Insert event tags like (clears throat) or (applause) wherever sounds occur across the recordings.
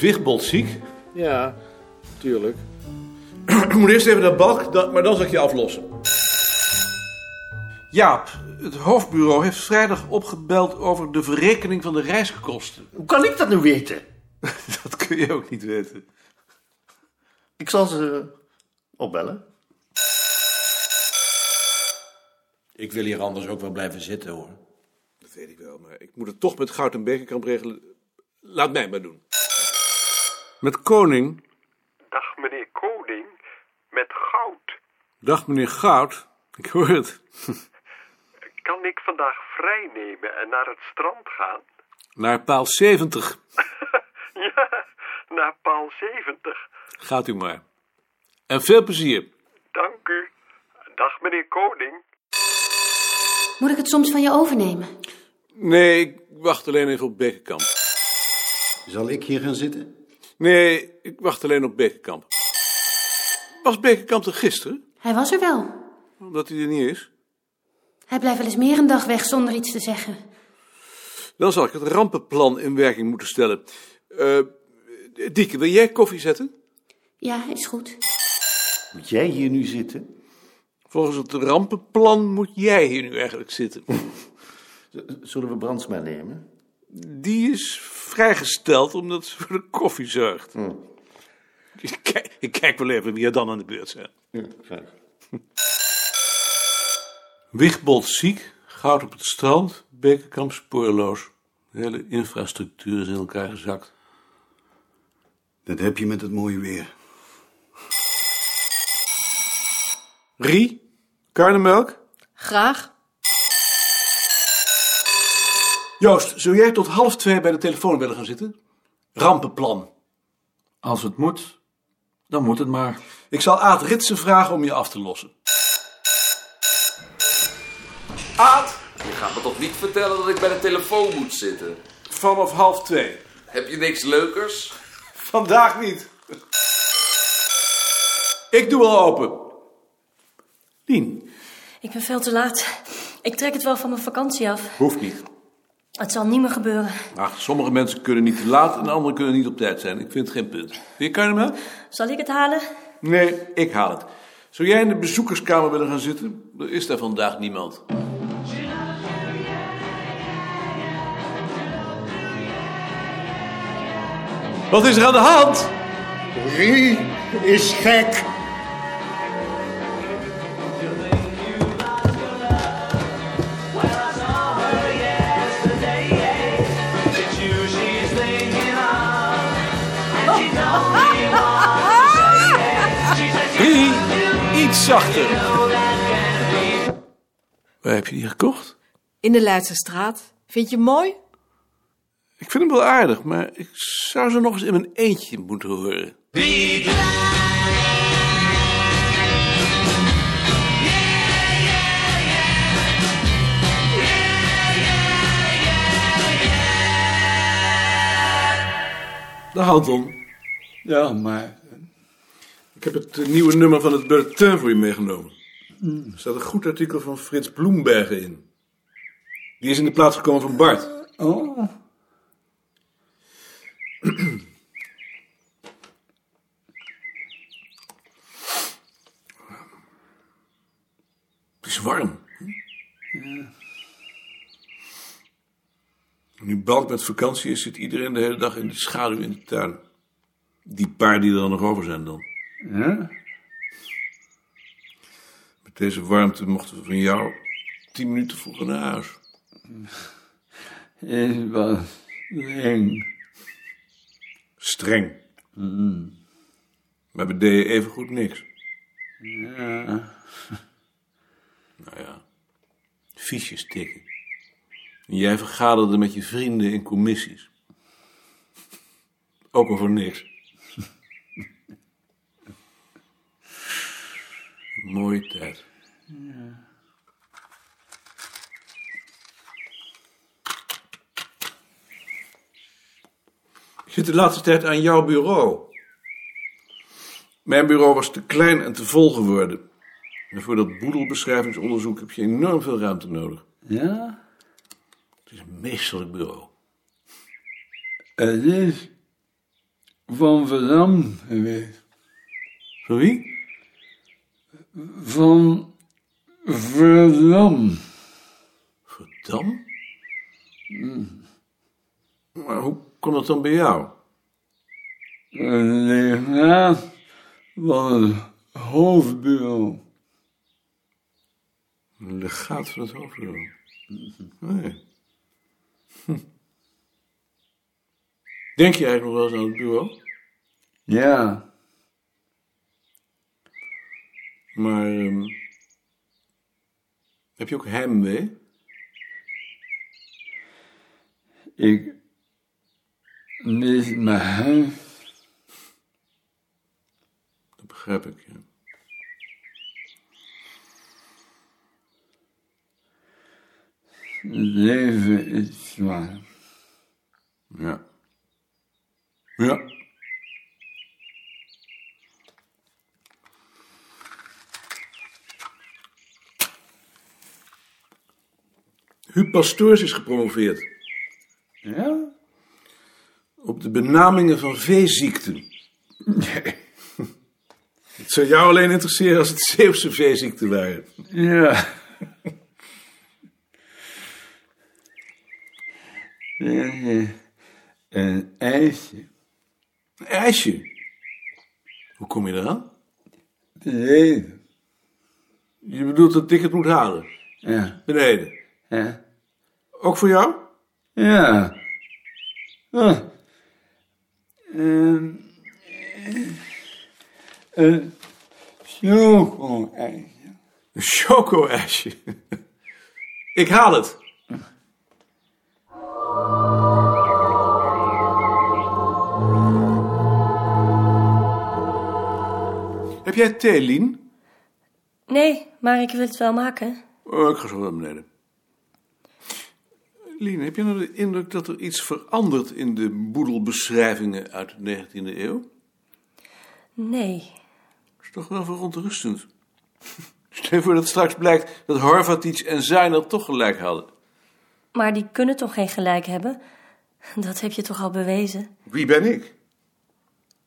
Wigbold ziek? Ja, tuurlijk. Ik moet eerst even naar Balk, maar dan zal ik je aflossen. Jaap, het hoofdbureau heeft vrijdag opgebeld over de verrekening van de reiskosten. Hoe kan ik dat nu weten? (laughs) Dat kun je ook niet weten. Ik zal ze opbellen. Ik wil hier anders ook wel blijven zitten hoor. Dat weet ik wel, maar ik moet het toch met Goud en Bekerkamp regelen. Laat mij maar doen. Met Koning. Dag meneer Koning, met goud. Dag meneer Goud. Ik hoor het. (laughs) Kan ik vandaag vrij nemen en naar het strand gaan? Naar paal 70. (laughs) Ja, naar paal 70. Gaat u maar. En veel plezier. Dank u. Dag meneer Koning. Moet ik het soms van je overnemen? Nee, ik wacht alleen even op Bekerkamp. Zal ik hier gaan zitten? Nee, ik wacht alleen op Bekerkamp. Was Bekerkamp er gisteren? Hij was er wel. Omdat hij er niet is? Hij blijft wel eens meer een dag weg zonder iets te zeggen. Dan zal ik het rampenplan in werking moeten stellen. Eh Dieke, wil jij koffie zetten? Ja, is goed. Moet jij hier nu zitten? Volgens het rampenplan moet jij hier nu eigenlijk zitten. (laughs) Zullen we Brandsma nemen? Die is vrijgesteld omdat ze voor de koffie zorgt. Ik, kijk, ik kijk wel even wie er dan aan de beurt zijn. Ja, graag. Ziek, goud op het strand, Bekerkamp spoorloos. De hele infrastructuur is in elkaar gezakt. Dat heb je met het mooie weer. Rie, karnemelk? Graag. Joost, zou jij tot half twee bij de telefoon willen gaan zitten? Rampenplan. Als het moet, dan moet het maar. Ik zal Aad Ritsen vragen om je af te lossen. Aad, Je gaat me toch niet vertellen dat ik bij de telefoon moet zitten? vanaf half twee. Heb je niks leukers? Vandaag niet. Ik doe wel open. Lien, Ik ben veel te laat. Ik trek het wel van mijn vakantie af. hoeft niet. Het zal niet meer gebeuren. Ach, sommige mensen kunnen niet te laat en anderen kunnen niet op tijd zijn. Ik vind het geen punt. Wil je karnemelk? Zal ik het halen? Nee, ik haal het. Zou jij in de bezoekerskamer willen gaan zitten? Er is daar vandaag niemand. Wat is er aan de hand? Rie is gek. Zachter. Waar heb je die gekocht? In de Leidse straat. Vind je hem mooi? Ik vind hem wel aardig, maar ik zou ze nog eens in mijn eentje moeten horen. Dag Anton. Ja, maar Ik heb het nieuwe nummer van het Bulletin voor je meegenomen. Er staat een goed artikel van Frits Bloembergen in. Die is in de plaats gekomen van Bart. Oh. Het is warm. Nu Balk met vakantie is, zit iedereen de hele dag in de schaduw in de tuin. Die paar die er dan nog over zijn dan. Ja? Met deze warmte mochten we van jou tien minuten vroeger naar huis. Het was eng. Streng. Maar we deden even goed niks. Ja. (laughs) Nou ja, fiches tikken. En jij vergaderde met je vrienden in commissies. Ook over niks. Mooie tijd. Ik zit de laatste tijd aan jouw bureau. Mijn bureau was te klein en te vol geworden. En voor dat boedelbeschrijvingsonderzoek heb je enorm veel ruimte nodig. Ja? Het is een meesterlijk bureau. Het is van Verdam geweest. Van wie? Van Verdam. Verdam? Maar hoe komt dat dan bij jou? Een legaat van het hoofdbureau. Een legaat van het hoofdbureau. Nee. Hm. Denk je eigenlijk nog wel eens aan het bureau? Ja, Maar ehm, heb je ook heimwee? ik mis mijn huis. Dat begrijp ik, ja. Het leven is zwaar. Ja. Ja. Huub Pastoors is gepromoveerd Ja? op de benamingen van veeziekten. (laughs) Het zou jou alleen interesseren als het Zeeuwse veeziekten waren. Ja. Eh, Een ijsje. Een ijsje. Hoe kom je eraan? Te leven. Je bedoelt dat ik het moet halen? Ja. Beneden. Ja. Ook voor jou? Ja. Ah. Ehm, eh, Een choco-ijsje. Een choco-ijsje. Ik haal het. Heb jij thee, Lien? Nee, maar ik wil het wel maken. Oh, ik ga zo naar beneden. Lien, heb je nou de indruk dat er iets verandert in de boedelbeschrijvingen uit de 19e eeuw? Nee. Dat is toch wel verontrustend. (laughs) Stel je voor dat straks blijkt dat Horvatic en Zijner toch gelijk hadden. Maar die kunnen toch geen gelijk hebben? Dat heb je toch al bewezen? Wie ben ik?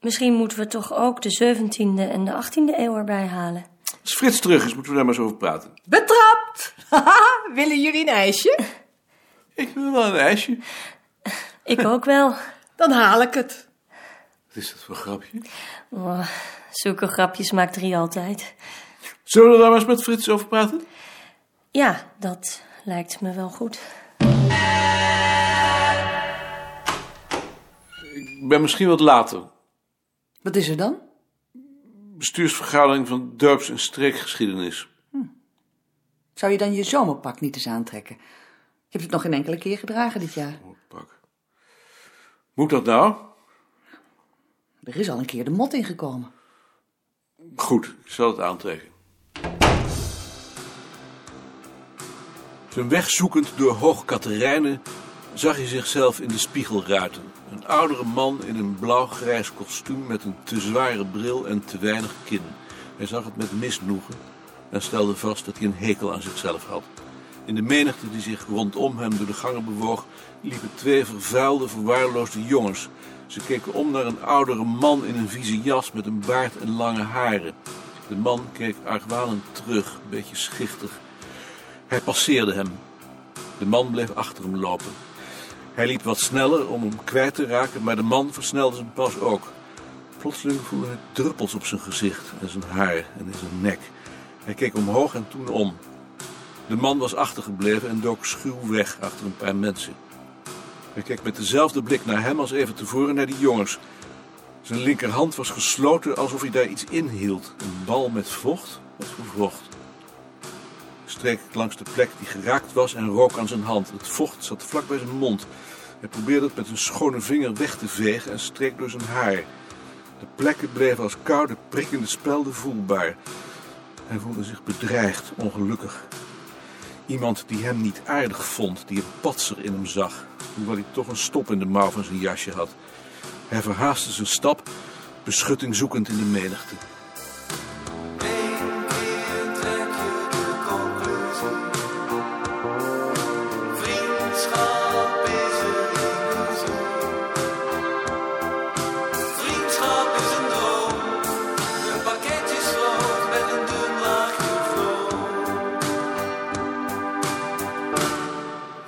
Misschien moeten we toch ook de 17e en de 18e eeuw erbij halen. Als Frits terug is, moeten we daar maar eens over praten. Betrapt! (laughs) Willen jullie een ijsje? Ik wil wel een ijsje. Ik ook wel. Dan haal ik het. Wat is dat voor grapje? Oh, zulke grapjes maakt Rie altijd. Zullen we daar maar eens met Frits over praten? Ja, dat lijkt me wel goed. Ik ben misschien wat later. Wat is er dan? Bestuursvergadering van dorps- en streekgeschiedenis. Zou je dan je zomerpak niet eens aantrekken? Je hebt het nog geen enkele keer gedragen dit jaar. Pak. Moet dat nou? Er is al een keer de mot ingekomen. Goed, ik zal het aantrekken. Zijn weg zoekend door Hoog Katerijnen zag hij zichzelf in de spiegelruiten. Een oudere man in een blauw-grijs kostuum met een te zware bril en te weinig kin. Hij zag het met misnoegen en stelde vast dat hij een hekel aan zichzelf had. In de menigte die zich rondom hem door de gangen bewoog, liepen twee vervuilde, verwaarloosde jongens. Ze keken om naar een oudere man in een vieze jas met een baard en lange haren. De man keek argwanend terug, een beetje schichtig. Hij passeerde hem. De man bleef achter hem lopen. Hij liep wat sneller om hem kwijt te raken, maar de man versnelde zijn pas ook. Plotseling voelde hij druppels op zijn gezicht en zijn haar en in zijn nek. Hij keek omhoog en toen om. De man was achtergebleven en dook schuw weg achter een paar mensen. Hij keek met dezelfde blik naar hem als even tevoren naar die jongens. Zijn linkerhand was gesloten alsof hij daar iets in hield. Een bal met vocht? Voor vocht? Streek langs de plek die geraakt was en rook aan zijn hand. Het vocht zat vlak bij zijn mond. Hij probeerde het met een schone vinger weg te vegen en streek door zijn haar. De plekken bleven als koude, prikkende spelden voelbaar. Hij voelde zich bedreigd, ongelukkig. Iemand die hem niet aardig vond, die een patser in hem zag, hoewel hij toch een stop in de mouw van zijn jasje had. Hij verhaastte zijn stap, beschutting zoekend in de menigte.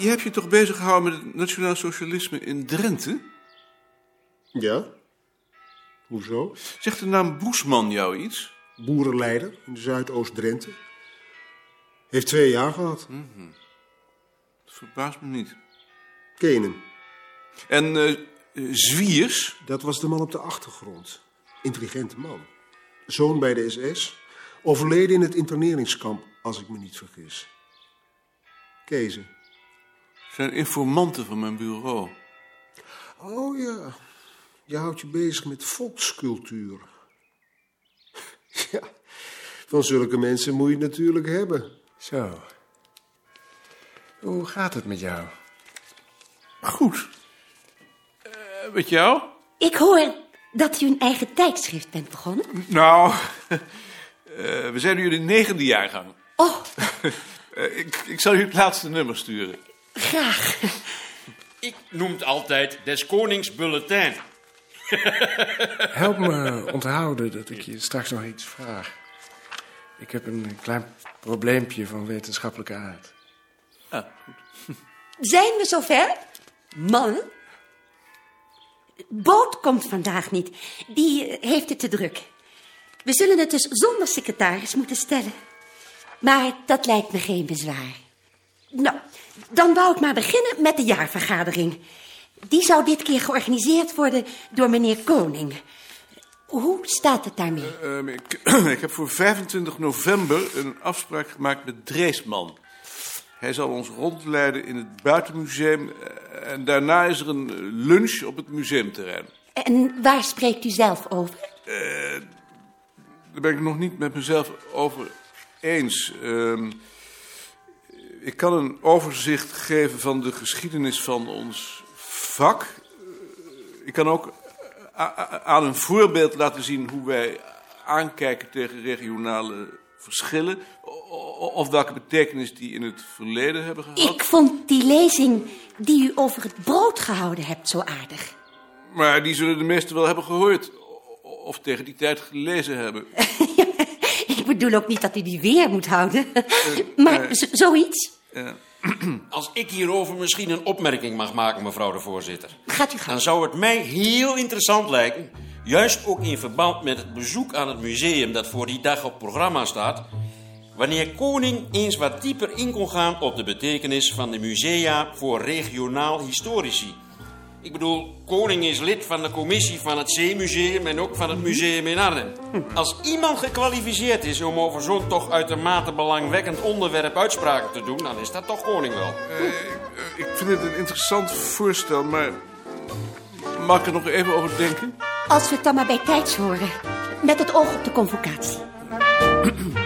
Je hebt je toch bezig gehouden met het nationaal socialisme in Drenthe? Ja? Hoezo? Zegt de naam Boesman jou iets? Boerenleider in Zuidoost-Drenthe. Heeft twee jaar gehad. Dat verbaast me niet. Kenen. En eh, Zwiers? Dat was de man op de achtergrond. Intelligente man. Zoon bij de SS. Overleden in het interneringskamp, als ik me niet vergis. Kezen. Zijn informanten van mijn bureau. Oh ja, je houdt je bezig met volkscultuur. (laughs) Ja, van zulke mensen moet je het natuurlijk hebben. Zo. Hoe gaat het met jou? Goed. Eh, met jou? Ik hoor dat u een eigen tijdschrift bent begonnen. Nou, (laughs) eh, we zijn nu in de negende jaargang. Oh, (laughs) Eh, ik, ik zal u het laatste nummer sturen. Graag. Ik noem het altijd des konings bulletin. (laughs) Help me onthouden dat ik je straks nog iets vraag. Ik heb een klein probleempje van wetenschappelijke aard. Ah, Zijn we zover? Mannen? Boot komt vandaag niet. Die eh, heeft het te druk. We zullen het dus zonder secretaris moeten stellen. Maar dat lijkt me geen bezwaar. Nou, dan wou ik maar beginnen met de jaarvergadering. Die zou dit keer georganiseerd worden door meneer Koning. Hoe staat het daarmee? Ehm, ik, (clears throat) ik heb voor 25 november een afspraak gemaakt met Dreesman. Hij zal ons rondleiden in het buitenmuseum. eh, En daarna is er een eh, lunch op het museumterrein. En waar spreekt u zelf over? Eh, daar ben ik nog niet met mezelf over eens. Ehm, ik kan een overzicht geven van de geschiedenis van ons vak. Ik kan ook aan een voorbeeld laten zien hoe wij aankijken tegen regionale verschillen. Of welke betekenis die in het verleden hebben gehad. Ik vond die lezing die u over het brood gehouden hebt zo aardig. Maar die zullen de meesten wel hebben gehoord. Of tegen die tijd gelezen hebben. (laughs) (laughs) Ik bedoel ook niet dat u die weer moet houden. (laughs) maar eh. z- zoiets. (clears throat) Als ik hierover misschien een opmerking mag maken, mevrouw de voorzitter. Gaat u gaan. Dan zou het mij heel interessant lijken, juist ook in verband met het bezoek aan het museum dat voor die dag op programma staat, wanneer Koning eens wat dieper in kon gaan op de betekenis van de musea voor regionaal historici. Ik bedoel, Koning is lid van de commissie van het Zeemuseum en ook van het museum in Arnhem. Als iemand gekwalificeerd is om over zo'n toch uitermate belangwekkend onderwerp uitspraken te doen, dan is dat toch Koning wel. Eh, ik vind het een interessant voorstel, maar mag ik er nog even over denken? Als we het dan maar bij tijds horen. Met het oog op de convocatie. (clears throat)